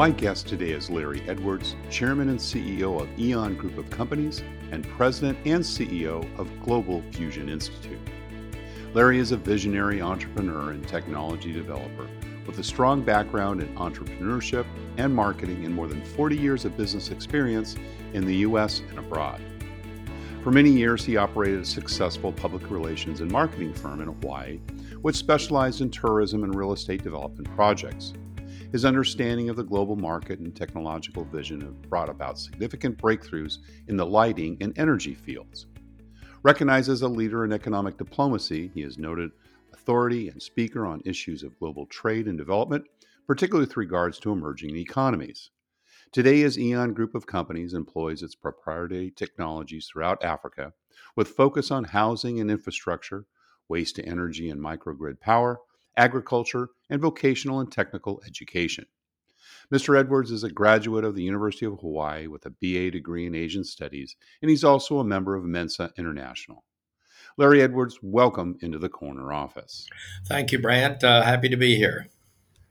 My guest today is Larry Edwards, Chairman and CEO of Eon Group of Companies and President and CEO of Global Fusion Institute. Larry is a visionary entrepreneur and technology developer with a strong background in entrepreneurship and marketing and more than 40 years of business experience in the U.S. and abroad. For many years, he operated a successful public relations and marketing firm in Hawaii, which specialized in tourism and real estate development projects. His understanding of the global market and technological vision have brought about significant breakthroughs in the lighting and energy fields. Recognized as a leader in economic diplomacy, he is noted authority and speaker on issues of global trade and development, particularly with regards to emerging economies. Today, his Eon group of companies employs its proprietary technologies throughout Africa with focus on housing and infrastructure, waste to energy and microgrid power, agriculture, and vocational and technical education. Mr. Edwards is a graduate of the University of Hawaii with a BA degree in Asian Studies, and he's also a member of Mensa International. Larry Edwards, welcome into the corner office. Thank you, Brant. Uh, happy to be here.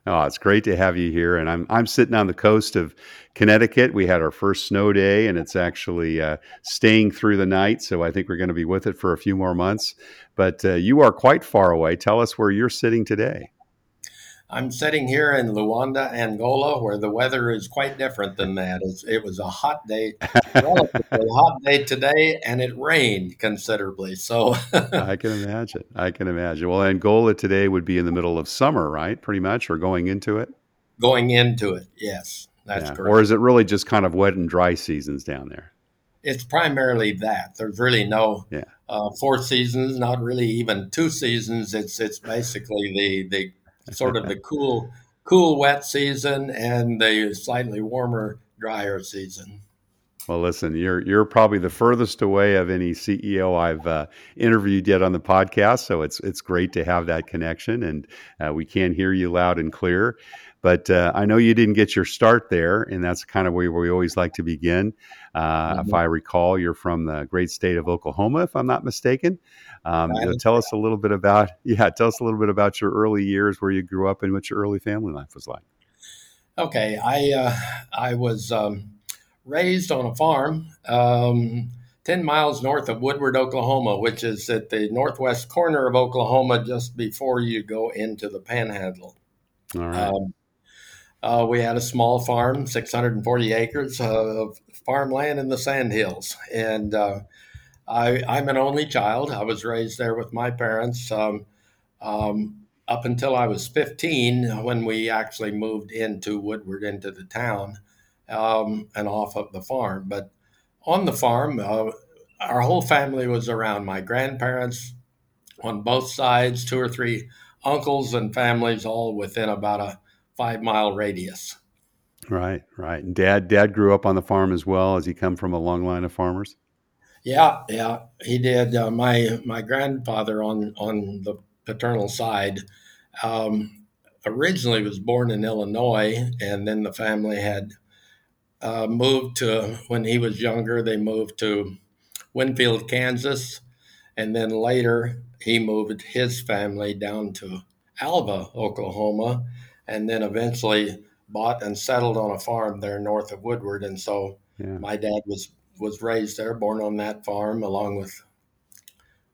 Oh, it's great to have you here. And I'm I'm sitting on the coast of Connecticut. We had our first snow day, and it's actually uh, staying through the night. So I think we're going to be with it for a few more months. But uh, you are quite far away. Tell us where you're sitting today. I'm sitting here in Luanda, Angola, where the weather is quite different than that. It's, it was a hot day, relatively hot day today, and it rained considerably. So I can imagine. I can imagine. Well, Angola today would be in the middle of summer, right? Pretty much, or going into it. Going into it, yes, that's yeah. correct. Or is it really just kind of wet and dry seasons down there? It's primarily that. There's really no yeah. uh, four seasons, not really even two seasons. It's it's basically the the sort of the cool, cool wet season and the slightly warmer, drier season. Well, listen, you're you're probably the furthest away of any CEO I've uh, interviewed yet on the podcast, so it's it's great to have that connection, and uh, we can hear you loud and clear. But uh, I know you didn't get your start there, and that's kind of where we always like to begin. Uh, mm-hmm. If I recall, you're from the great state of Oklahoma, if I'm not mistaken. Um, you know, tell us a little bit about yeah, tell us a little bit about your early years, where you grew up, and what your early family life was like. Okay, I uh, I was um, raised on a farm. Um, 10 miles north of Woodward, Oklahoma, which is at the northwest corner of Oklahoma, just before you go into the panhandle. All right. Um, uh, we had a small farm, 640 acres of farmland in the Sandhills. And uh, I, am an only child. I was raised there with my parents um, um, up until I was 15 when we actually moved into Woodward, into the town um, and off of the farm. But on the farm, uh, our whole family was around. My grandparents on both sides, two or three uncles and families, all within about a five mile radius. Right, right. And dad, dad grew up on the farm as well. As he come from a long line of farmers? Yeah, yeah, he did. Uh, my my grandfather on on the paternal side um, originally was born in Illinois, and then the family had uh, moved to when he was younger. They moved to Winfield, Kansas, and then later he moved his family down to Alva, Oklahoma, and then eventually bought and settled on a farm there north of Woodward, and so yeah. my dad was was raised there, born on that farm, along with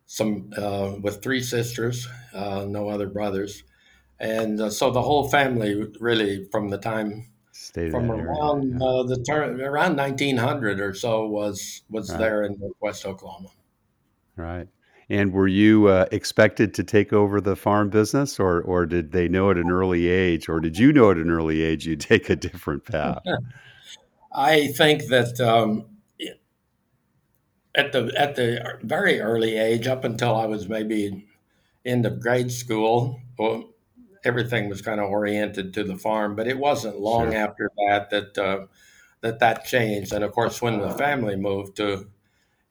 some uh, with three sisters, uh, no other brothers, and uh, so the whole family really from the time Stayed from around yeah. Uh, the turn around 1900 or so was was right. there in West Oklahoma. Right. And were you uh, expected to take over the farm business, or or did they know at an early age, or did you know at an early age you'd take a different path? I think that um, at the at the very early age, up until I was maybe end of grade school, well, everything was kind of oriented to the farm. But it wasn't long sure. after that that uh, that that changed. And of course, when the family moved to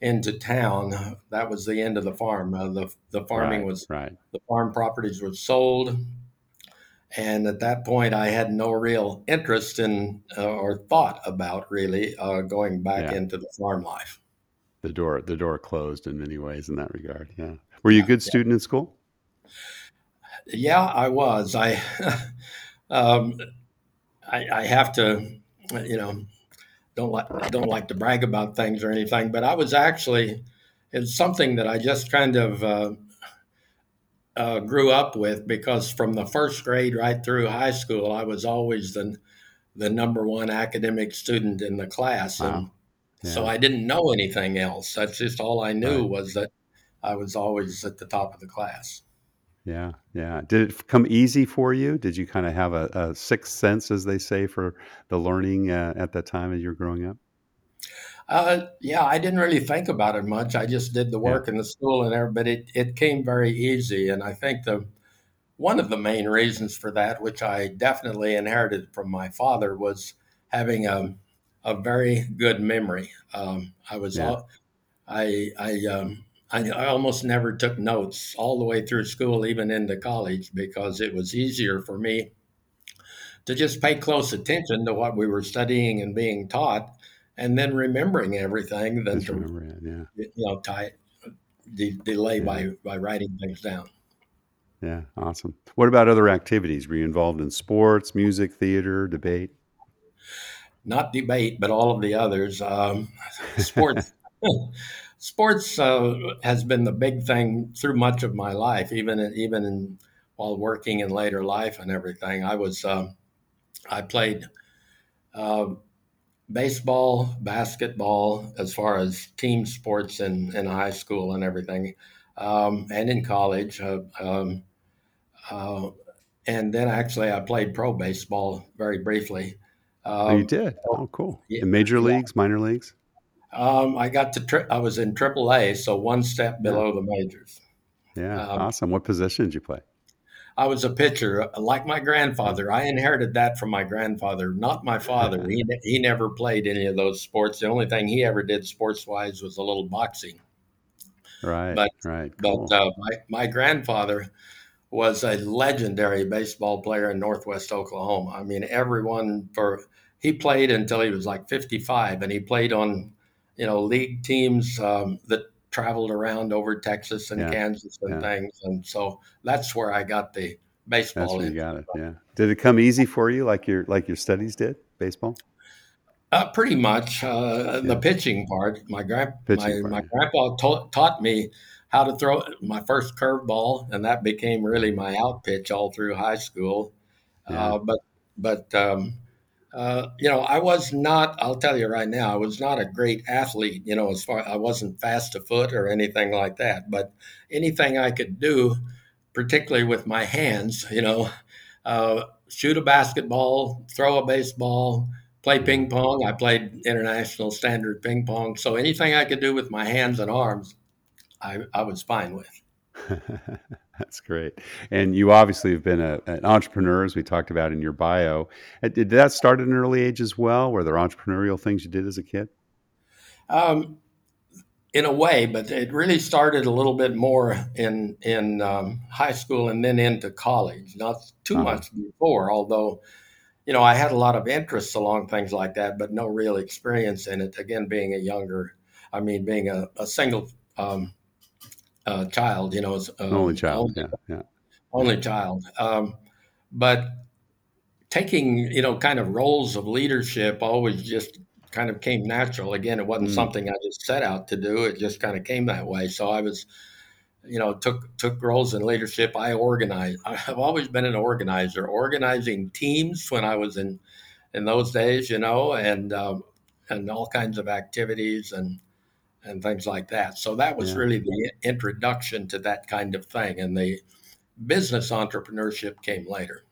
into town, that was the end of the farm. Uh, the the farming right, was right. The farm properties were sold, and at that point, I had no real interest in uh, or thought about really uh, going back yeah. into the farm life the door the door closed in many ways in that regard. Yeah. Were you a good student in school? Yeah, I was. I um, I, I have to, you know, don't like don't like to brag about things or anything, but I was actually it's something that I just kind of uh, uh, grew up with because from the first grade right through high school, I was always the the number one academic student in the class, wow. and so I didn't know anything else. That's just all I knew right. was that I was always at the top of the class. Yeah, yeah. Did it come easy for you? Did you kind of have a, a sixth sense, as they say, for the learning uh, at that time as you're growing up? Uh, yeah, I didn't really think about it much. I just did the work yeah. in the school and there, but it, it came very easy. And I think the one of the main reasons for that, which I definitely inherited from my father, was having a a very good memory. Um, I was, yeah. I, I, um, I, I, almost never took notes all the way through school, even into college, because it was easier for me to just pay close attention to what we were studying and being taught, and then remembering everything than just to remember it, yeah. you know tie de- delay yeah. by by writing things down. Yeah, awesome. What about other activities? Were you involved in sports, music, theater, debate? not debate, but all of the others. Um, sports, sports uh, has been the big thing through much of my life, even even in, while working in later life and everything. I was uh, I played uh, baseball, basketball, as far as team sports in, in high school and everything, um, and in college. Uh, um, uh, and then actually, I played pro baseball very briefly. Um, oh, you did? Oh, cool. Yeah, in major leagues, yeah. minor leagues? Um, I got to, tri- I was in AAA, so one step below yeah. the majors. Yeah, um, awesome. What position did you play? I was a pitcher, like my grandfather. I inherited that from my grandfather, not my father. he he never played any of those sports. The only thing he ever did sports wise was a little boxing. Right. But right. Cool. But uh, my my grandfather was a legendary baseball player in Northwest Oklahoma. I mean, everyone for he played until he was like 55, and he played on you know league teams um, that traveled around over Texas and yeah. Kansas and yeah. things, and so that's where I got the baseball. That's where you got it. Yeah. Did it come easy for you, like your like your studies did, baseball? Uh, pretty much. Uh, yeah. The pitching part, my grand my, part, my grandpa ta- taught me how to throw my first curveball, and that became really my out pitch all through high school. Uh, but but um, uh, you know, I was not. I'll tell you right now, I was not a great athlete. You know, as far I wasn't fast foot or anything like that. But anything I could do, particularly with my hands, you know, uh, shoot a basketball, throw a baseball, play ping pong. I played international standard ping pong. So anything I could do with my hands and arms, I, I was fine with. That's great. And you obviously have been a, an entrepreneur, as we talked about in your bio. Uh, did that start at an early age as well? Were there entrepreneurial things you did as a kid? Um, in a way, but it really started a little bit more in in um, high school and then into college. Not too uh-huh. much before, although you know I had a lot of interests along things like that, but no real experience in it. Again, being a younger, I mean, being a, a single um, uh, child, you know, um, only child, only, yeah, yeah, only child. Um, but taking you know kind of roles of leadership always just kind of came natural. Again, it wasn't mm. something I just set out to do. It just kind of came that way. So I was, you know, took took roles in leadership. I organized. I've always been an organizer, organizing teams when I was in in those days, you know, and um, and all kinds of activities and and things like that. So that was yeah. really the introduction to that kind of thing, and the business entrepreneurship came later.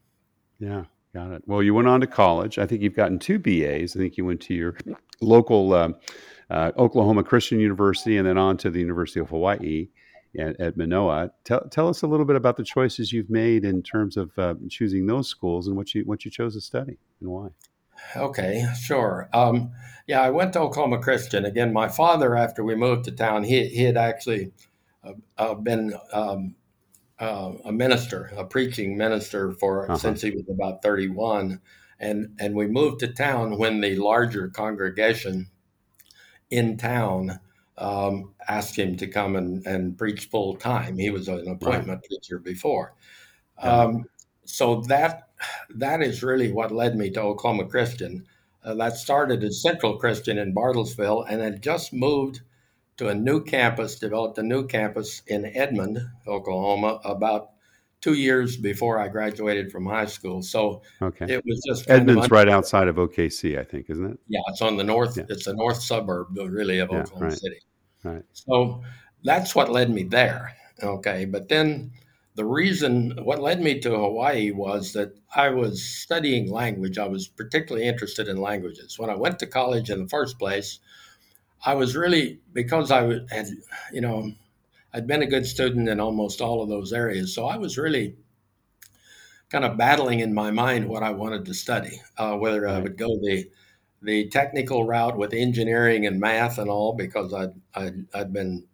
Yeah. Got it. Well, you went on to college. I think you've gotten two BAs. I think you went to your local uh, uh, Oklahoma Christian University and then on to the University of Hawaii at, at Manoa. Tell, tell us a little bit about the choices you've made in terms of uh, choosing those schools and what you what you chose to study and why. Okay, sure. Um, yeah, I went to Oklahoma Christian. Again, my father, after we moved to town, he, he had actually uh, uh, been um, uh, a minister, a preaching minister for uh-huh. since he was about 31. And, and we moved to town when the larger congregation in town um, asked him to come and, and preach full time. He was an appointment right. preacher before. Um, so that that is really what led me to Oklahoma Christian. Uh, that started as Central Christian in Bartlesville and had just moved to a new campus, developed a new campus in Edmond, Oklahoma, about two years before I graduated from high school. So okay. it was just Edmond's right outside of OKC, I think, isn't it? Yeah, it's on the north. Yeah. It's the north suburb, really, of yeah, Oklahoma right. City. Right. So that's what led me there. Okay, but then the reason what led me to Hawaii was that I was studying language. I was particularly interested in languages. When I went to college in the first place, I was really because I had, you know, I'd been a good student in almost all of those areas, so I was really kind of battling in my mind what I wanted to study, uh, whether I would go the the technical route with engineering and math and all because I'd, I'd, I'd been,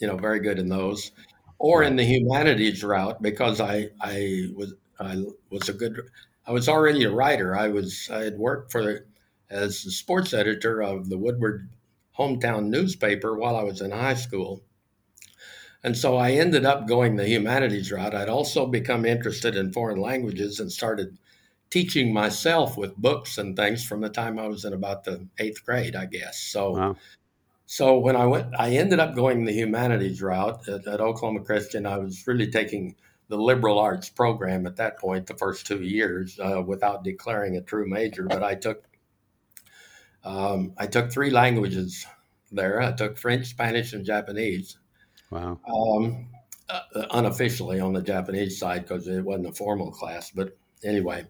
you know, very good in those, or in the humanities route because I I was I was a good I was already a writer. I was I had worked for as the sports editor of the Woodward hometown newspaper while I was in high school. And so I ended up going the humanities route. I'd also become interested in foreign languages and started teaching myself with books and things from the time I was in about the eighth grade, I guess. So, wow. So when I went, I ended up going the humanities route at, at Oklahoma Christian. I was really taking the liberal arts program at that point, the first two years, uh, without declaring a true major. But I took um, I took three languages there. I took French, Spanish, and Japanese. Wow. Um, uh, unofficially on the Japanese side because it wasn't a formal class. But anyway,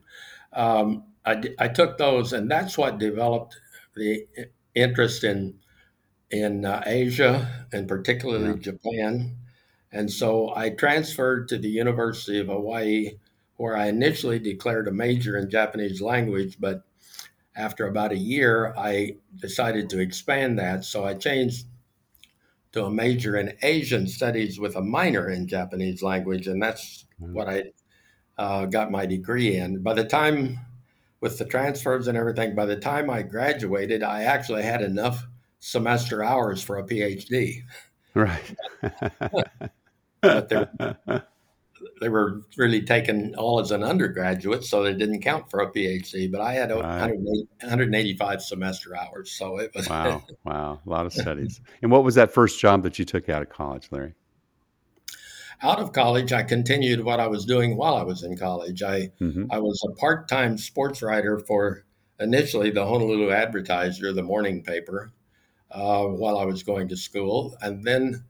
um, I, I took those, and that's what developed the interest in in uh, Asia and particularly yeah. Japan. And so I transferred to the University of Hawaii, where I initially declared a major in Japanese language, but after about a year, I decided to expand that. So I changed to a major in Asian studies with a minor in Japanese language, and that's mm-hmm. what I uh, got my degree in. By the time, with the transfers and everything, by the time I graduated, I actually had enough semester hours for a PhD. Right. but they were really taken all as an undergraduate, so they didn't count for a PhD. But I had right. 185 semester hours, so it was wow, wow, a lot of studies. and what was that first job that you took out of college, Larry? Out of college, I continued what I was doing while I was in college. I mm-hmm. I was a part time sports writer for initially the Honolulu Advertiser, the morning paper, uh, while I was going to school, and then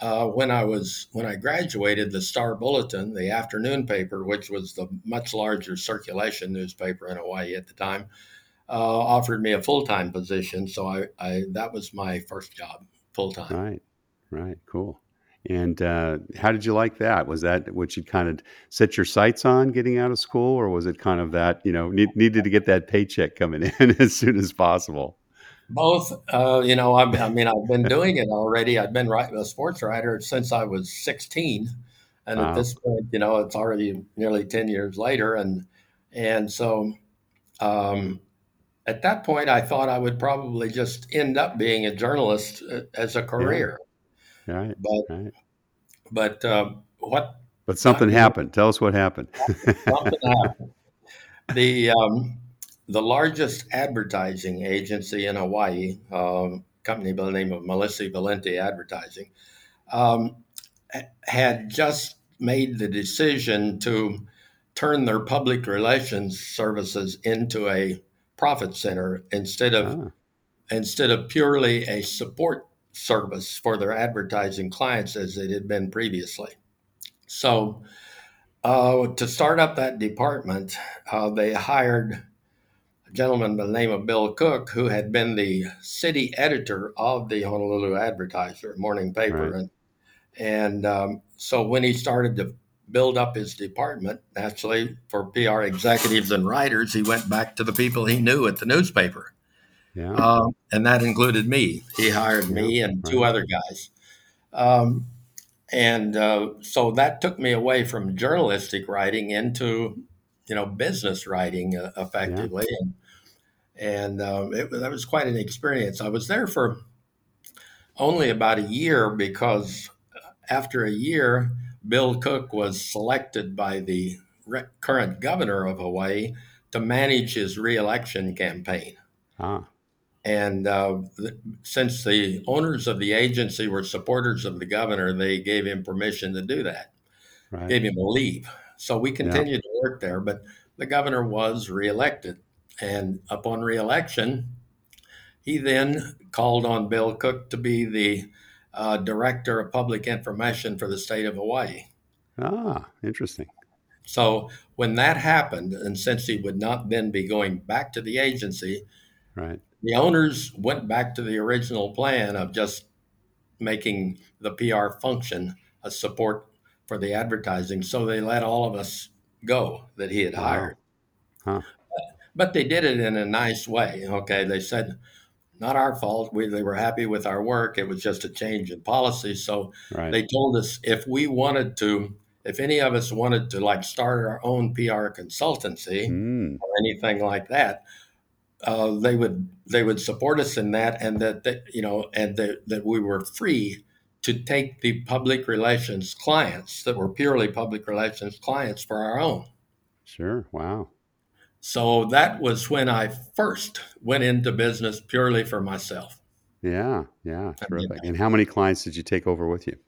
uh, when I was when I graduated, the Star Bulletin, the afternoon paper, which was the much larger circulation newspaper in Hawaii at the time, uh, offered me a full time position. So I, I, that was my first job, full time. Right, right, cool. And uh, how did you like that? Was that what you kind of set your sights on getting out of school, or was it kind of that you know need, needed to get that paycheck coming in as soon as possible? Both, uh, you know, I, I, mean, I've been doing it already. I've been writing a sports writer since I was 16, and wow. at this point, you know, it's already nearly 10 years later, and and so um, at that point, I thought I would probably just end up being a journalist uh, as a career. Yeah. Right. But right. but uh, what? But something happened. Tell us what happened. something happened. the um, the largest advertising agency in Hawaii, um, company by the name of Milici Valenti Advertising, um, had just made the decision to turn their public relations services into a profit center instead of ah. instead of purely a support service for their advertising clients as it had been previously. So, uh, to start up that department, uh, they hired gentleman by the name of Bill Cook, who had been the city editor of the Honolulu Advertiser morning paper, right. and and um, so when he started to build up his department, naturally for PR executives and writers, he went back to the people he knew at the newspaper. Yeah. Um, and that included me. He hired yeah, me and two right. other guys. Um, and uh, so that took me away from journalistic writing into, you know, business writing uh, effectively. Yeah. And, and um, it, that was quite an experience. I was there for only about a year because after a year, Bill Cook was selected by the current governor of Hawaii to manage his reelection campaign. Ah. And uh, since the owners of the agency were supporters of the governor, they gave him permission to do that, right. gave him a leave. So we continued yeah. to work there, but the governor was reelected. And upon reelection, he then called on Bill Cook to be the uh, director of public information for the state of Hawaii. Ah, interesting. So when that happened, and since he would not then be going back to the agency, right, the owners went back to the original plan of just making the PR function a support for the advertising. So they let all of us go that he had wow. hired. Huh. But they did it in a nice way. Okay, they said not our fault. We, they were happy with our work. It was just a change in policy. So right. they told us if we wanted to, if any of us wanted to like start our own PR consultancy mm. or anything like that, uh, they would they would support us in that, and that, that you know, and that, that we were free to take the public relations clients that were purely public relations clients for our own. Sure. Wow. So that was when I first went into business purely for myself. Yeah, yeah, terrific. And how many clients did you take over with you?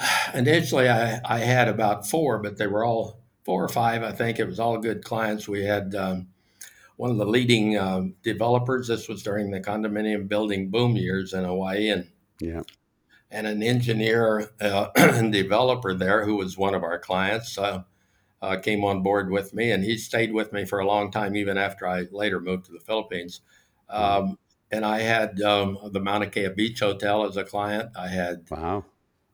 Initially, I, I had about four, but they were all four or five. I think it was all good clients. We had um, one of the leading um, developers. This was during the condominium building boom years in Hawaii, and yeah, and an engineer uh, and developer there who was one of our clients. Uh, uh, came on board with me, and he stayed with me for a long time, even after I later moved to the Philippines. Um, and I had um, the Mauna Kea Beach Hotel as a client. I had wow.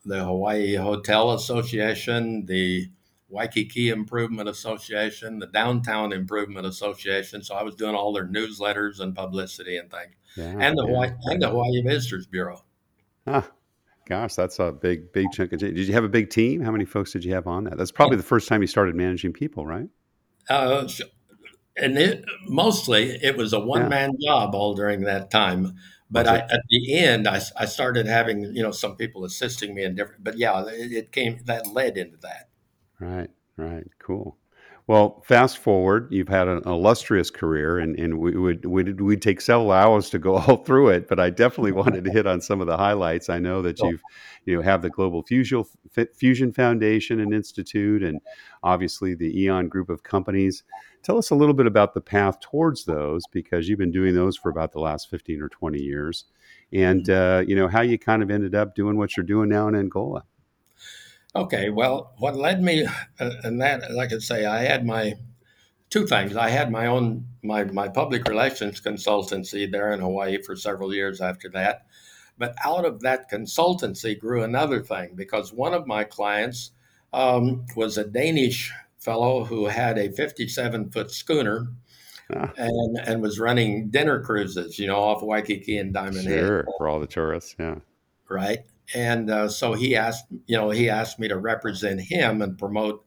the Hawaii Hotel Association, the Waikiki Improvement Association, the Downtown Improvement Association. So I was doing all their newsletters and publicity and things, yeah, and the yeah. Hawaii and the Hawaii Visitors Bureau. Ah, Gosh, that's a big, big chunk of. Change. Did you have a big team? How many folks did you have on that? That's probably the first time you started managing people, right? Uh, and it, mostly it was a one man yeah. job all during that time. But I, at the end, I, I started having you know some people assisting me in different. But yeah, it, it came that led into that. Right, right, cool. Well, fast forward, you've had an illustrious career, and, and we would we'd, we'd take several hours to go all through it. But I definitely wanted to hit on some of the highlights. I know that you've you know have the Global Fusion Fusion Foundation and Institute, and obviously the Eon Group of companies. Tell us a little bit about the path towards those, because you've been doing those for about the last fifteen or twenty years, and mm-hmm. uh, you know how you kind of ended up doing what you're doing now in Angola. Okay, well, what led me, uh, and that, like I could say, I had my two things. I had my own my my public relations consultancy there in Hawaii for several years after that, but out of that consultancy grew another thing because one of my clients um, was a Danish fellow who had a 57 foot schooner. Ah. And, and was running dinner cruises, you know, off Waikiki and Diamond sure, Head. Sure, for all the tourists, yeah. Right and uh, so he asked, you know, he asked me to represent him and promote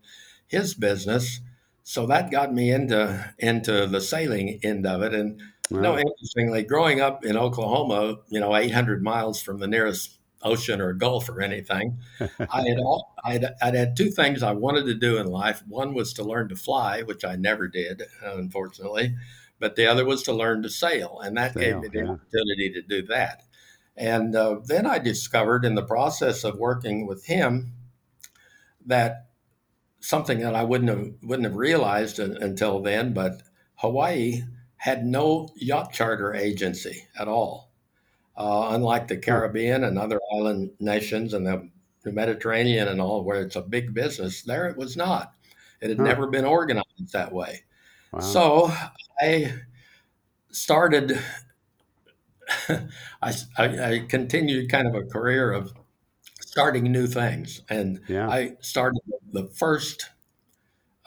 his business. So that got me into into the sailing end of it. And wow. you know, interestingly, growing up in Oklahoma, you know, 800 miles from the nearest ocean or Gulf or anything. I had all I'd, I'd had two things I wanted to do in life. One was to learn to fly, which I never did, unfortunately, but the other was to learn to sail, and that sail, gave me the yeah. opportunity to do that. And uh, then I discovered in the process of working with him that something that I wouldn't have wouldn't have realized until then, but Hawaii had no yacht charter agency at all. Uh, unlike the Caribbean and other island nations and the, the, Mediterranean and all, where it's a big business, there it was not. It had huh. never been organized that way. Wow. So I started, I, I, I, continued kind of a career of starting new things. And yeah. I started the first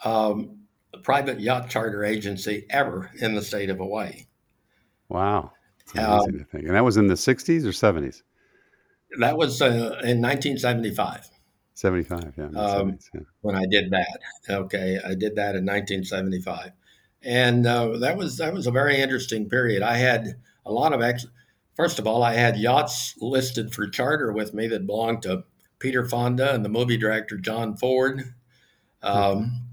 um, private yacht charter agency ever in the state of Hawaii. Wow. amazing um, to think. And that was in the 60s or 70s? That was uh, in 1975. 75, yeah, um, yeah, When I did that. Okay. I did that in 1975. And uh, that was that was a very interesting period. I had a lot of ex- first of all, I had yachts listed for charter with me that belonged to Peter Fonda and the movie director John Ford. Um,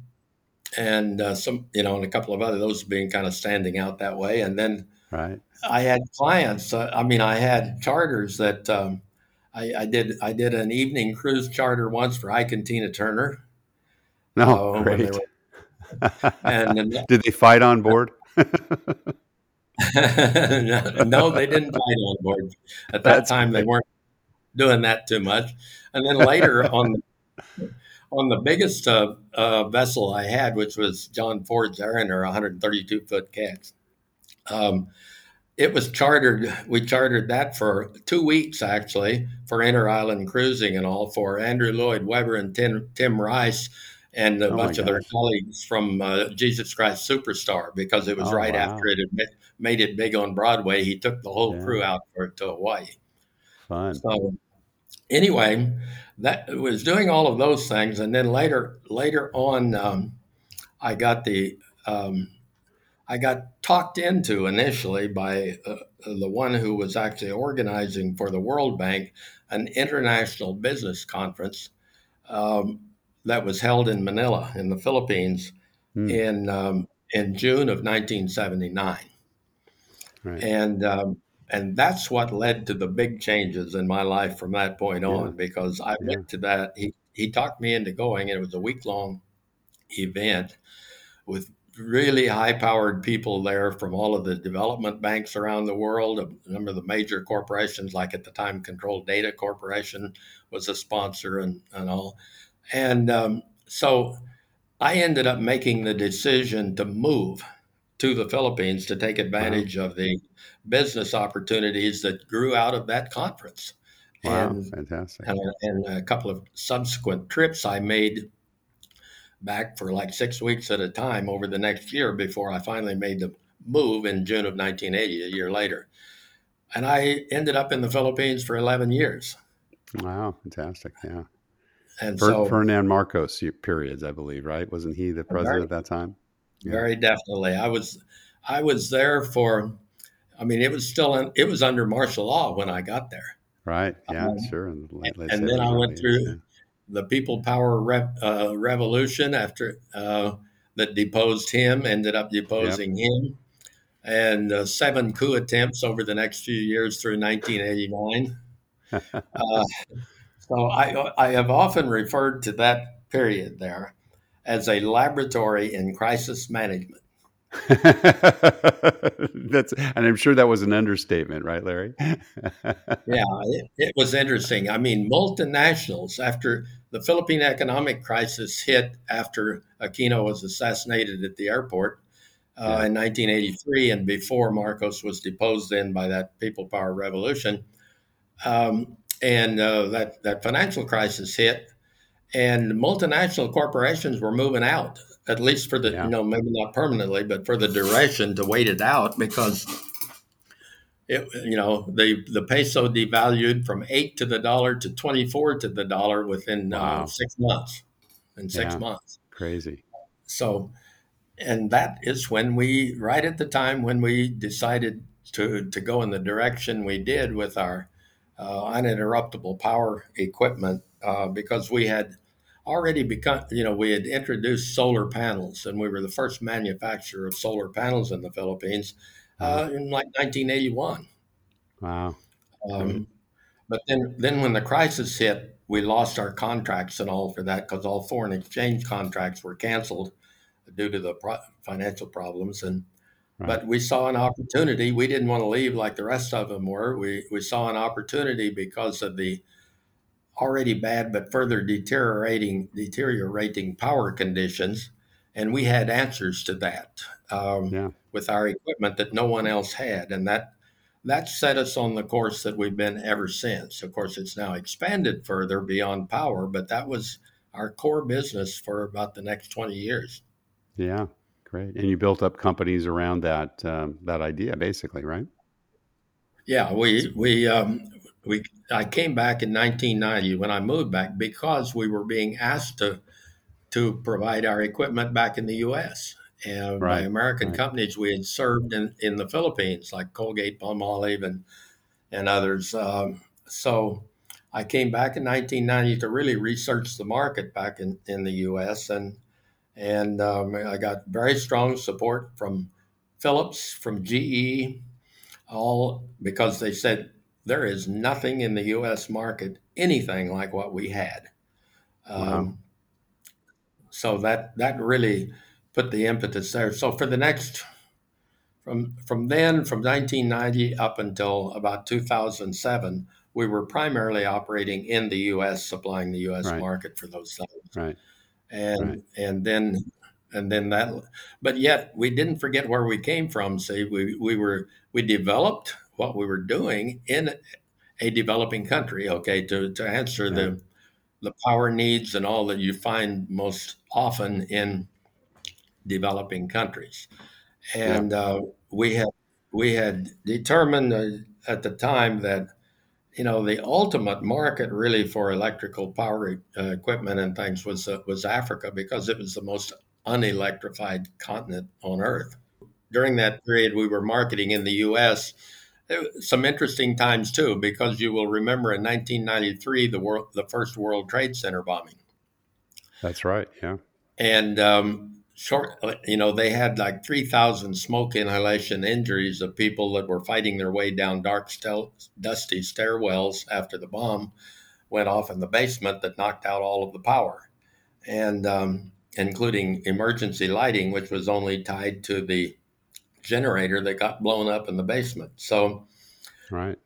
and uh, some, you know, and a couple of other those being kind of standing out that way. And then right. I had clients. Uh, I mean, I had charters that um, I, I, did. I did an evening cruise charter once for Ike and Tina Turner. No, uh, great. Were, and, and did they fight on board? no, they didn't fight on board. At that That's time, they weren't doing that too much. And then later on on the biggest uh, uh, vessel I had, which was John Ford's Araner, 132 foot kegs. Um, it was chartered. We chartered that for two weeks actually for inter island cruising and all for Andrew Lloyd Webber and Tim, Tim Rice and a oh bunch of their colleagues from uh, Jesus Christ Superstar because it was oh, right wow. after it had made it big on Broadway. He took the whole yeah. crew out for it to Hawaii. Fun. So anyway, that was doing all of those things, and then later later on, um, I got the um, I got talked into initially by uh, the one who was actually organizing for the World Bank an international business conference um, that was held in Manila in the Philippines mm. in um, in June of 1979. Right. And um, and that's what led to the big changes in my life from that point on yeah. because I yeah. went to that he he talked me into going and it was a week long event with really high powered people there from all of the development banks around the world a number of the major corporations like at the time control data corporation was a sponsor and, and all and um, so i ended up making the decision to move to the philippines to take advantage wow. of the business opportunities that grew out of that conference. Wow, and, fantastic. And, and, a couple of subsequent trips I made back for like six weeks at a time over the next year before I finally made the move in June of 1980, a year later. And I ended up in the Philippines for 11 years. Wow, fantastic. Yeah. And Fer- so, Ferdinand Marcos periods, I believe, right? Wasn't he the president very, at that time? Yeah. Very definitely. I was I was there for I mean, it was still in, it was under martial law when I got there. Right. Yeah. Um, sure. And, and then I went through yeah. the People Power Re- uh, Revolution after uh, that deposed him, ended up deposing yep. him, and uh, seven coup attempts over the next few years through 1989. So I I have often referred to that period there as a laboratory in crisis management. That's, and I'm sure that was an understatement, right, Larry? yeah, it, it, was interesting. I mean, multinationals, after the Philippine economic crisis hit after Aquino was assassinated at the airport uh, yeah. in 1983 and before Marcos was deposed in by that people power revolution, um, and uh, that, that financial crisis hit, and multinational corporations were moving out at least for the yeah. you know maybe not permanently, but for the duration to wait it out because it you know the the peso devalued from eight to the dollar to twenty four to the dollar within uh, wow. uh, six months. In six yeah. months, crazy. So, and that is when we right at the time when we decided to to go in the direction we did with our uninterruptible power equipment uh, because we had already become, you know, we had introduced solar panels and we were the first manufacturer of solar panels in the Philippines uh, in like 1981. Wow. Um, but then, then when the crisis hit, we lost our contracts and all for that because all foreign exchange contracts were canceled due to the pro- financial problems. And right. but we saw an opportunity. We didn't want to leave like the rest of them were. We we saw an opportunity because of the already bad but further deteriorating deteriorating power conditions, and we had answers to that um, yeah. with our equipment that no one else had, and that that set us on the course that we've been ever since. Of course, it's now expanded further beyond power, but that was our core business for about the next 20 years. Yeah, great. And you built up companies around that um, that idea, basically, right? Yeah, we we um, we I came back in 1990 when I moved back because we were being asked to to provide our equipment back in the U.S. and right. by American right. companies we had served in, in the Philippines, like Colgate, Palmolive, and and others. Um, so I came back in 1990 to really research the market back in, in the U.S. and and um, I got very strong support from Philips, from GE, all because they said there is nothing in the U.S. market anything like what we had. Um. So that that really put the impetus there. So for the next from from then from 1990 up until about 2007, we were primarily operating in the U.S., supplying the U.S. Right. market for those things. Right. And right. and then and then that, but yet we didn't forget where we came from. See, we we were we developed what we were doing in a developing country. Okay, to to answer right. the the power needs and all that you find most often in developing countries. And yeah. uh, we had we had determined uh, at the time that you know the ultimate market really for electrical power uh, equipment and things was uh, was Africa because it was the most unelectrified continent on earth. During that period, we were marketing in the U.S. Some interesting times too, because you will remember in 1993 the world, the first World Trade Center bombing. That's right. Yeah. And um, short, you know, they had like 3,000 smoke inhalation injuries of people that were fighting their way down dark, stel- dusty stairwells after the bomb went off in the basement that knocked out all of the power, and um, including emergency lighting, which was only tied to the generator that got blown up in the basement. So, right.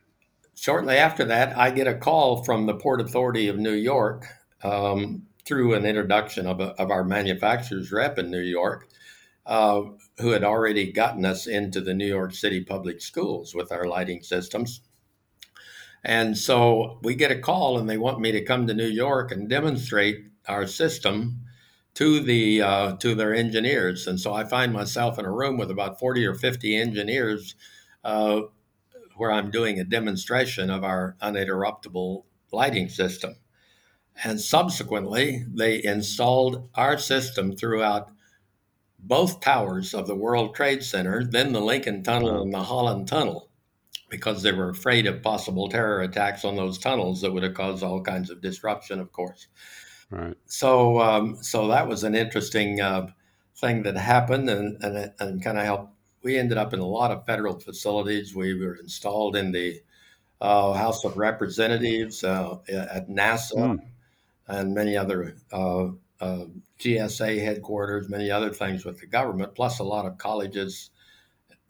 Shortly after that, I get a call from the Port Authority of New York. Um, through an introduction of, a, of our manufacturer's rep in New York, uh, who had already gotten us into the New York City public schools with our lighting systems. And so we get a call, and they want me to come to New York and demonstrate our system to the uh, to their engineers. And so I find myself in a room with about forty or fifty engineers, uh, where I'm doing a demonstration of our uninterruptible lighting system. And subsequently, they installed our system throughout both towers of the World Trade Center, then the Lincoln Tunnel and the Holland Tunnel, because they were afraid of possible terror attacks on those tunnels that would have caused all kinds of disruption, of course. Right. So, um, so that was an interesting uh, thing that happened, and and, and kind of helped. We ended up in a lot of federal facilities. We were installed in the uh, House of Representatives uh, at NASA. Mm and many other uh, uh, GSA headquarters, many other things with the government, plus a lot of colleges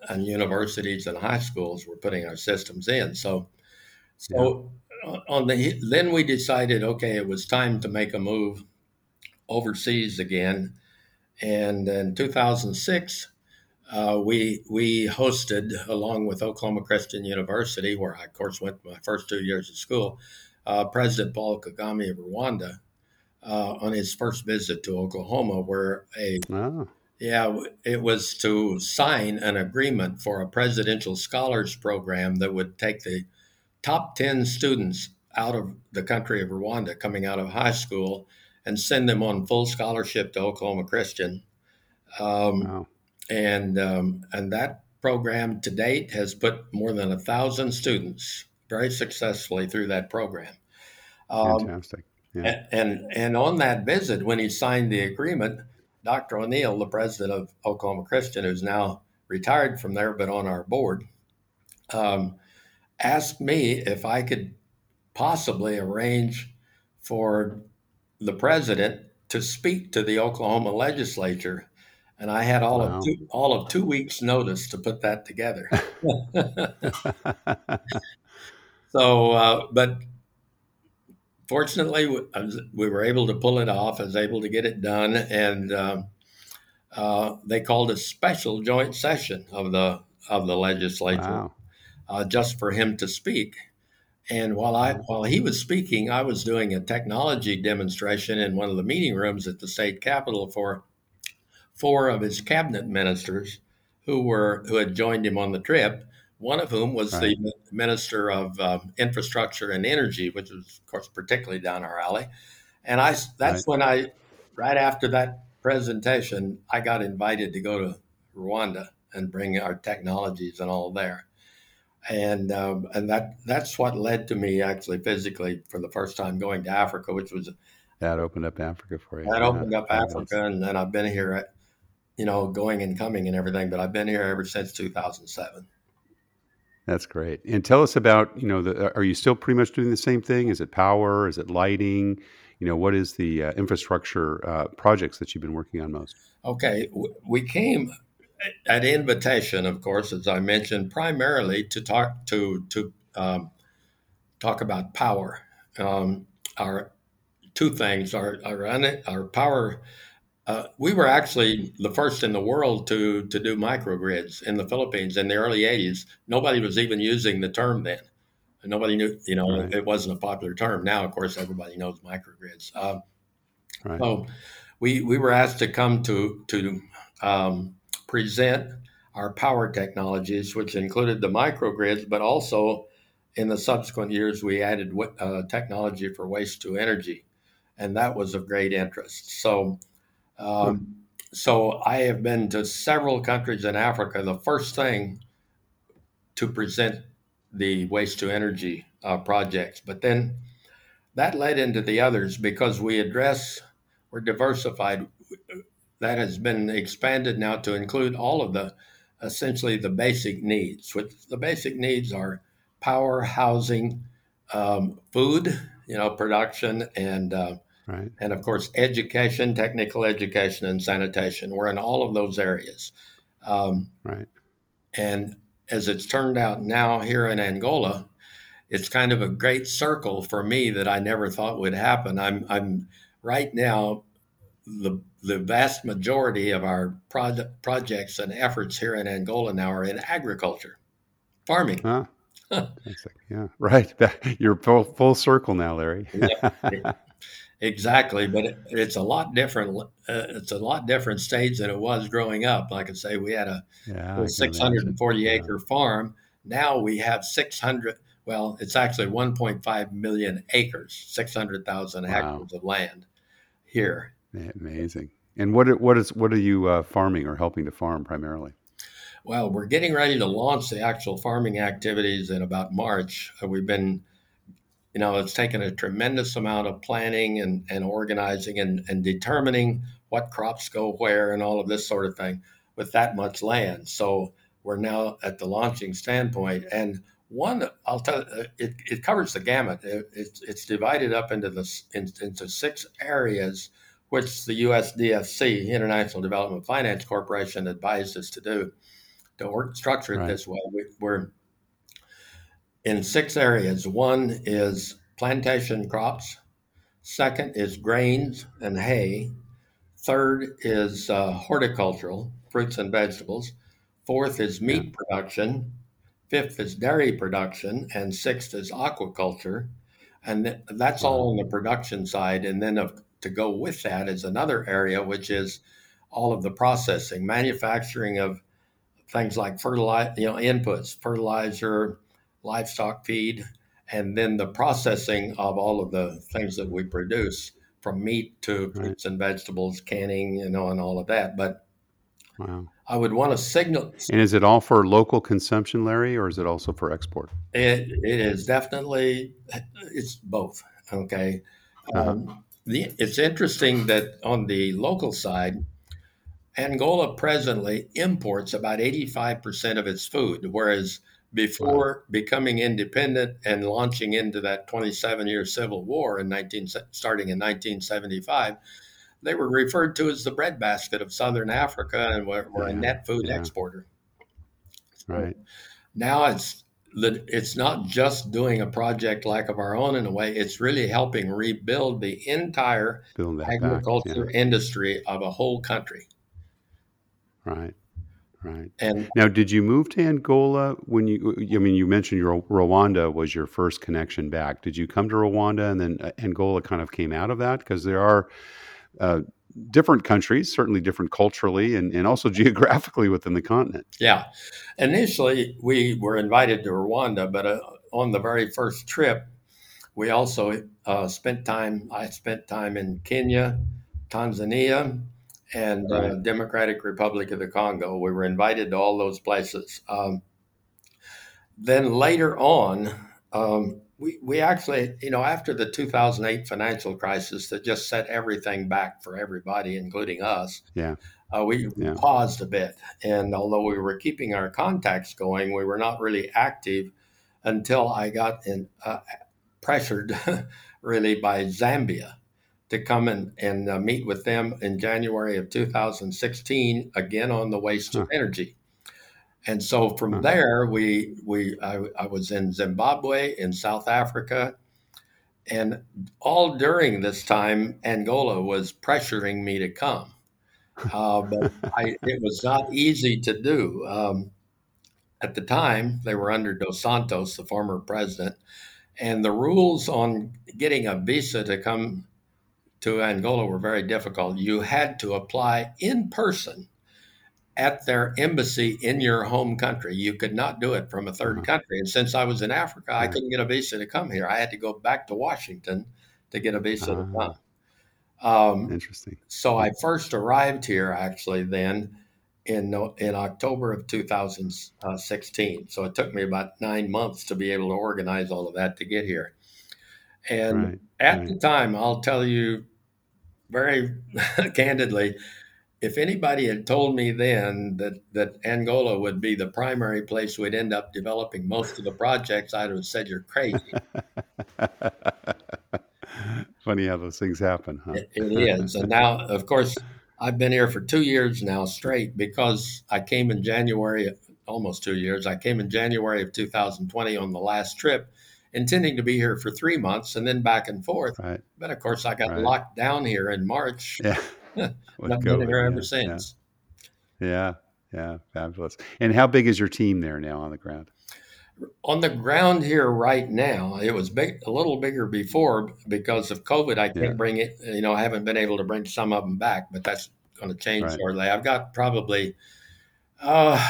and universities and high schools were putting our systems in. So, so yeah. on the then we decided, okay, it was time to make a move overseas again, and in 2006. Uh, we we hosted along with Oklahoma Christian University, where I of course went my first two years of school uh, President Paul Kagame of Rwanda uh, on his first visit to Oklahoma, where a oh. yeah, it was to sign an agreement for a presidential scholars program that would take the top ten students out of the country of Rwanda coming out of high school and send them on full scholarship to Oklahoma Christian. Um, wow. And um, and that program to date has put more than a thousand students very successfully through that program. Um, Fantastic. Yeah. And, and on that visit, when he signed the agreement, Dr. O'Neal, the president of Oklahoma Christian, who's now retired from there but on our board, um, asked me if I could possibly arrange for the president to speak to the Oklahoma legislature, and I had all wow. of two, all of two weeks' notice to put that together. so, uh, but fortunately, we were able to pull it off. I was able to get it done, and um, uh, they called a special joint session of the of the legislature wow. uh, just for him to speak. And while I while he was speaking, I was doing a technology demonstration in one of the meeting rooms at the state capitol for four of his cabinet ministers who were who had joined him on the trip. One of whom was right. the minister of um, infrastructure and energy, which was, of course, particularly down our alley. And I that's right. when I, right after that presentation, I got invited to go to Rwanda and bring our technologies and all there and um, and that that's what led to me actually physically for the first time going to Africa, which was that opened up Africa for you. That opened up Africa, and then I've been here, at, you know, going and coming and everything. But I've been here ever since 2007. That's great. And tell us about you know, the, are you still pretty much doing the same thing? Is it power? Is it lighting? You know, what is the uh, infrastructure uh, projects that you've been working on most? Okay, we came at invitation, of course, as I mentioned, primarily to talk to to um, talk about power. Um, our two things: our our, our power. Uh, we were actually the first in the world to to do microgrids in the Philippines in the early '80s. Nobody was even using the term then. Nobody knew, you know, right. it wasn't a popular term. Now, of course, everybody knows microgrids. Uh, right. So, we we were asked to come to to um, present our power technologies, which included the microgrids, but also in the subsequent years, we added uh, technology for waste to energy, and that was of great interest. So, um, so I have been to several countries in Africa. The first thing to present the waste to energy uh, projects, but then that led into the others because we address, we're diversified that has been expanded now to include all of the essentially the basic needs. Which the basic needs are power, housing, um, food, you know, production, and uh, right. and of course education, technical education, and sanitation. We're in all of those areas. Um, right. And as it's turned out now here in Angola, it's kind of a great circle for me that I never thought would happen. I'm I'm right now the the vast majority of our pro- projects and efforts here in Angola now are in agriculture, farming. Huh. yeah, right. You're full, full circle now, Larry. yeah, exactly, but it, it's a lot different. Uh, it's a lot different stage than it was growing up. Like I say, we had a, yeah, a 640 yeah. acre farm. Now we have 600. Well, it's actually 1.5 million acres, 600,000 wow. hectares of land here Amazing. And what what is what are you uh, farming or helping to farm primarily? Well, we're getting ready to launch the actual farming activities in about March. Uh, we've been, you know, it's taken a tremendous amount of planning and, and organizing and, and determining what crops go where and all of this sort of thing with that much land. So we're now at the launching standpoint. And one, I'll tell you, it, it covers the gamut. It, it's, it's divided up into the in, into six areas which the USDFC, International Development Finance Corporation, advised us to do, to work, structure it right. this way. We, we're in six areas. One is plantation crops. Second is grains and hay. Third is uh, horticultural, fruits and vegetables. Fourth is meat production. Fifth is dairy production. And sixth is aquaculture. And th- that's all on the production side. And then, of to go with that is another area, which is all of the processing, manufacturing of things like fertilizer, you know, inputs, fertilizer, livestock feed, and then the processing of all of the things that we produce from meat to fruits and vegetables, canning, you know, and all of that. But Wow. I would want to signal. And is it all for local consumption, Larry, or is it also for export? It, it is definitely, it's both. Okay. Uh-huh. Um, the, it's interesting that on the local side, Angola presently imports about 85% of its food, whereas before becoming independent and launching into that 27 year civil war in 19, starting in 1975, they were referred to as the breadbasket of Southern Africa and were, were Yeah, a net food yeah. exporter. Right. Now it's it's not just doing a project like of our own in a way; it's really helping rebuild the entire Building that back. agriculture industry of a whole country. Right. Right. And Now, did you move to Angola when you? I mean, you mentioned your Rwanda was your first connection back. Did you come to Rwanda and then uh, Angola kind of came out of that? Because there are uh, different countries, certainly different culturally and, and also geographically within the continent. yeah, initially we were invited to Rwanda, but uh, on the very first trip, we also uh, spent time. I spent time in Kenya, Tanzania, and uh, Democratic Republic of the Congo. We were invited to all those places. Um, then later on, um, we, we actually, you know, after the 2008 financial crisis that just set everything back for everybody, including us, Yeah. uh, we Yeah. paused a bit. And although we were keeping our contacts going, we were not really active until I got in, uh, pressured really by Zambia to come and, and uh, meet with them in January of 2016, again on the waste of energy. And so from Huh. there, we we I, I was in Zimbabwe, in South Africa, and all during this time, Angola was pressuring me to come, uh, but I, it was not easy to do. Um, at the time, they were under Dos Santos, the former president, and the rules on getting a visa to come to Angola were very difficult. You had to apply in person at their embassy in your home country. You could not do it from a 3rd Uh-huh. country. And since I was in Africa, I couldn't get a visa to come here. I had to go back to Washington to get a visa to Ah. come. Um, Interesting. so I first arrived here actually then in in October of 2016. So it took me about nine months to be able to organize all of that to get here. And Right. at right. the time, I'll tell you very candidly, if anybody had told me then that, that Angola would be the primary place we'd end up developing most of the projects, I'd have said you're crazy. Funny how those things happen, huh? It, it is. And now, of course, I've been here for two years now straight because I came in January, almost two years. I came in January of 2020 on the last trip, intending to be here for three months and then back and forth. Right. But of course, I got Right. locked down here in March. Yeah. I've been here ever yeah, since. Yeah. yeah. Yeah. Fabulous. And how big is your team there now on the ground? On the ground here right now, it was big, a little bigger before because of COVID. I can't Yeah. bring it, you know, I haven't been able to bring some of them back, but that's going to change Right. shortly. I've got probably, uh,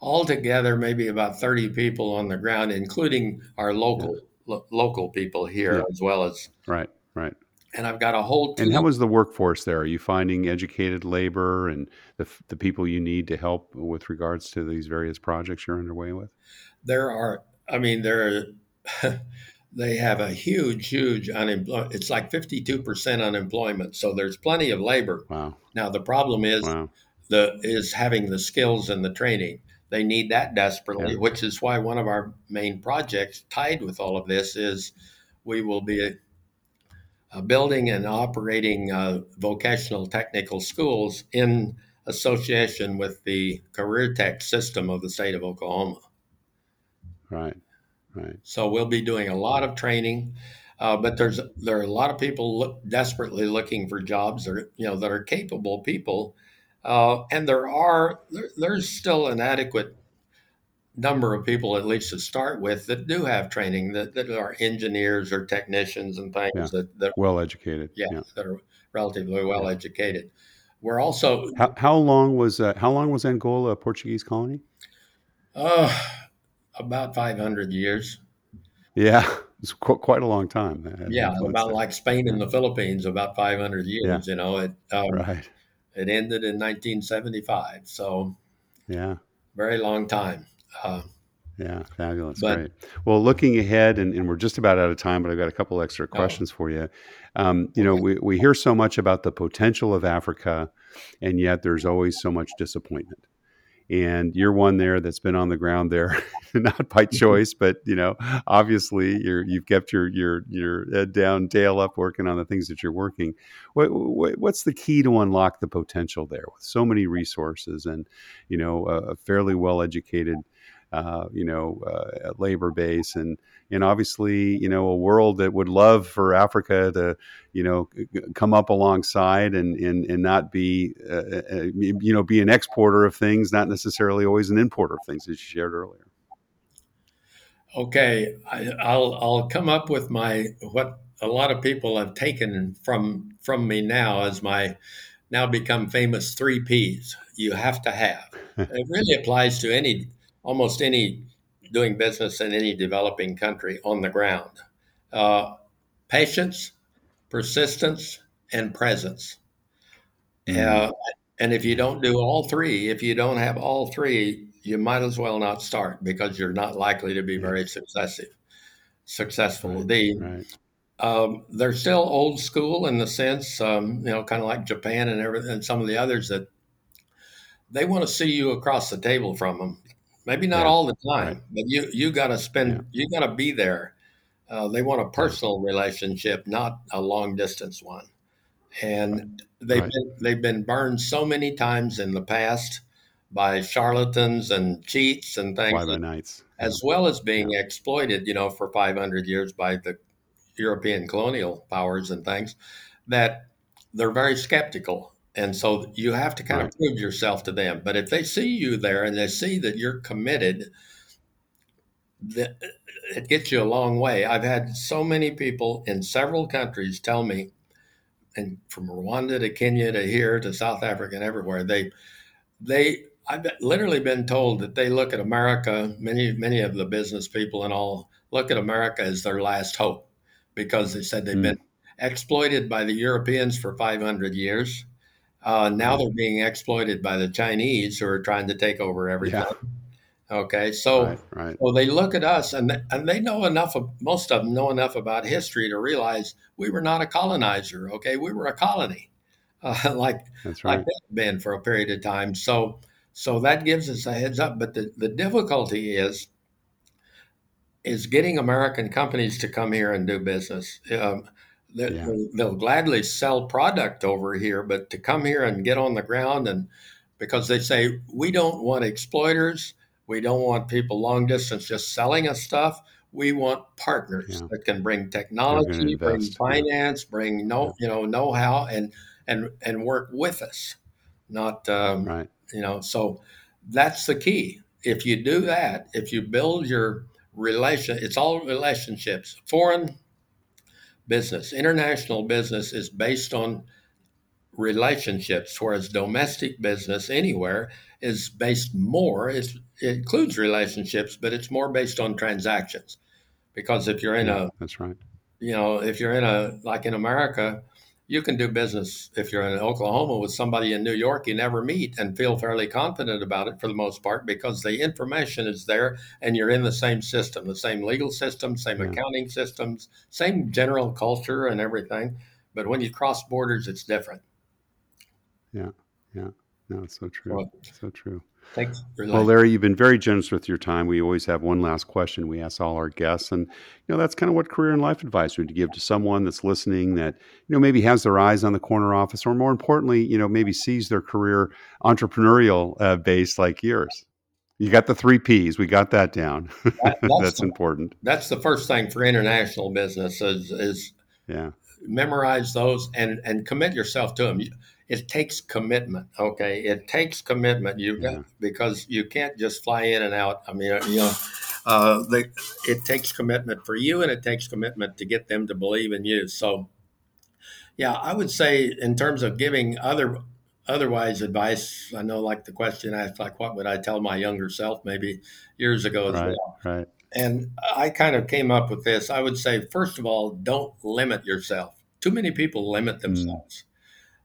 altogether, maybe about 30 people on the ground, including our local lo- local people here Yeah. as well as, Right. Right. and I've got a whole team. And how was the workforce there? Are you finding educated labor and the, the people you need to help with regards to these various projects you're underway with? there are i mean there are. they have a huge huge unemployment it's like 52% unemployment so there's plenty of labor Wow. now the problem is Wow. the is having the skills and the training they need that desperately Yeah. which is why one of our main projects tied with all of this is we will be uh, building and operating uh, vocational technical schools in association with the career tech system of the state of oklahoma Right. Right. So we'll be doing a lot of training, uh, but there's there are a lot of people look, desperately looking for jobs that are, you know that are capable people, uh, and there are there, there's still an adequate number of people at least to start with that do have training that, that are engineers or technicians and things Yeah. that, that Well educated. yeah, that are relatively well educated. We're also How, how long was uh, how long was Angola a Portuguese colony? uh, about 500 years. Yeah, it's qu- quite a long time. Yeah, about like Spain and the Philippines, about 500 years. You know, it um, right. It ended in 1975. So, yeah, very long time. Uh, yeah, fabulous. But, Great. Well, looking ahead, and, and, we're just about out of time, but I've got a couple extra oh. questions oh. for you. Um, you know, we, we hear so much about the potential of Africa, and yet there's always so much disappointment and you're one there that's been on the ground there, not by mm-hmm. choice, but you know, obviously you're you've kept your your your head down, tail up, working on the things that you're working. What, what, what's the key to unlock the potential there with so many resources and you know a, a fairly well educated uh, you know, uh, labor base, and and obviously, you know, a world that would love for Africa to, you know, come up alongside and and, and not be, uh, uh, uh you know, be an exporter of things, not necessarily always an importer of things, as you shared earlier. Okay, I, I'll I'll come up with my what a lot of people have taken from from me now as my now become famous three P's. You have to have. it really applies to any almost any doing business in any developing country on the ground. Uh, patience, persistence, and presence. Mm-hmm. Uh, and if you don't do all three, if you don't have all three, you might as well not start because you're not likely to be very successful. Successful. Right, the right. Um, they're still old school in the sense, um, you know, kind of like Japan and everything, and some of the others that they want to see you across the table from them. Maybe not yeah. all the time, right. but you you got to spend yeah. you got to be there. Uh, they want a personal relationship, not a long distance one. And they've right. been, they've been burned so many times in the past by charlatans and cheats and things, Fly by nights. as well as being yeah. exploited, you know, for 500 years by the European colonial powers and things. That they're very skeptical and so you have to kind right. of prove yourself to them. But if they see you there and they see that you're committed, that it gets you a long way. I've had so many people in several countries tell me, and from Rwanda to Kenya to here to South Africa and everywhere, they they I've literally been told that they look at America. Many many of the business people and all look at America as their last hope because they said they've mm. been exploited by the Europeans for 500 years uh, now they're being exploited by the Chinese who are trying to take over everything. Yeah. Okay, so right, right. so they look at us and they, and they know enough of most of them know enough about history to realize we were not a colonizer. Okay, we were a colony, uh, like right. like they've been for a period of time. So so that gives us a heads up. But the, the difficulty is is getting American companies to come here and do business. Um, yeah. They'll gladly sell product over here, but to come here and get on the ground and because they say we don't want exploiters, we don't want people long distance just selling us stuff. We want partners yeah. that can bring technology, bring finance, yeah. bring no, you know, know-how, and and and work with us. Not um, right. You know, so that's the key. If you do that, if you build your relation, it's all relationships. Foreign business. International business is based on relationships, whereas domestic business anywhere is based more, it includes relationships, but it's more based on transactions. Because if you're in yeah, a, that's right. You know, if you're in a, like in America, you can do business if you're in Oklahoma with somebody in New York you never meet and feel fairly confident about it for the most part because the information is there and you're in the same system, the same legal system, same yeah. accounting systems, same general culture and everything. But when you cross borders, it's different. Yeah, yeah. No, it's so true. So, so true. Thanks. well, Larry, you've been very generous with your time. We always have one last question we ask all our guests, and you know that's kind of what career and life advice we'd give to someone that's listening that you know maybe has their eyes on the corner office, or more importantly, you know maybe sees their career entrepreneurial uh, base like yours. You got the three P's. We got that down. That, that's, that's the, important. That's the first thing for international business is, is yeah memorize those and and commit yourself to them it takes commitment. Okay, it takes commitment. You yeah. because you can't just fly in and out. I mean, you know, uh, the, it takes commitment for you, and it takes commitment to get them to believe in you. So, yeah, I would say in terms of giving other otherwise advice, I know like the question asked, like what would I tell my younger self maybe years ago as right, well. Right. And I kind of came up with this. I would say, first of all, don't limit yourself. Too many people limit mm. themselves. Mm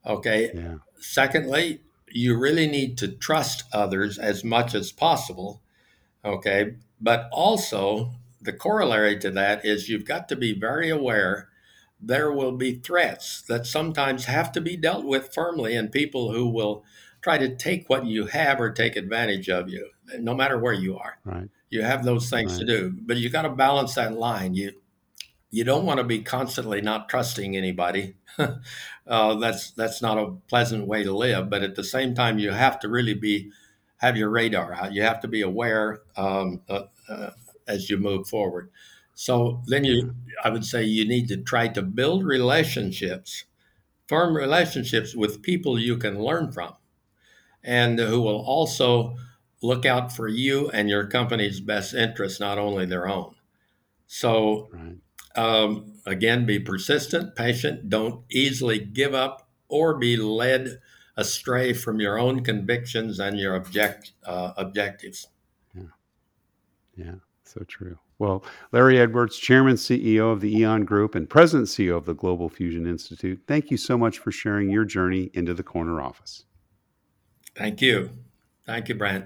Okay. Yeah. Secondly, you really need to trust others as much as possible. Okay. But also, the corollary to that is you've got to be very aware there will be threats that sometimes have to be dealt with firmly and people who will try to take what you have or take advantage of you no matter where you are Right. you have those things to do but you got to balance that line you you don't want to be constantly not trusting anybody uh, that's that's not a pleasant way to live but at the same time you have to really be have your radar out you have to be aware um, uh, uh, as you move forward so then you i would say you need to try to build relationships firm relationships with people you can learn from and who will also look out for you and your company's best interests, not only their own. So, Right. Um, again, be persistent, patient, don't easily give up or be led astray from your own convictions and your object, uh, objectives. Yeah. So true. Well, Larry Edwards, Chairman, CEO of the Eon Group, and President, CEO of the Global Fusion Institute, thank you so much for sharing your journey into the corner office. Thank you. Thank you, Brent.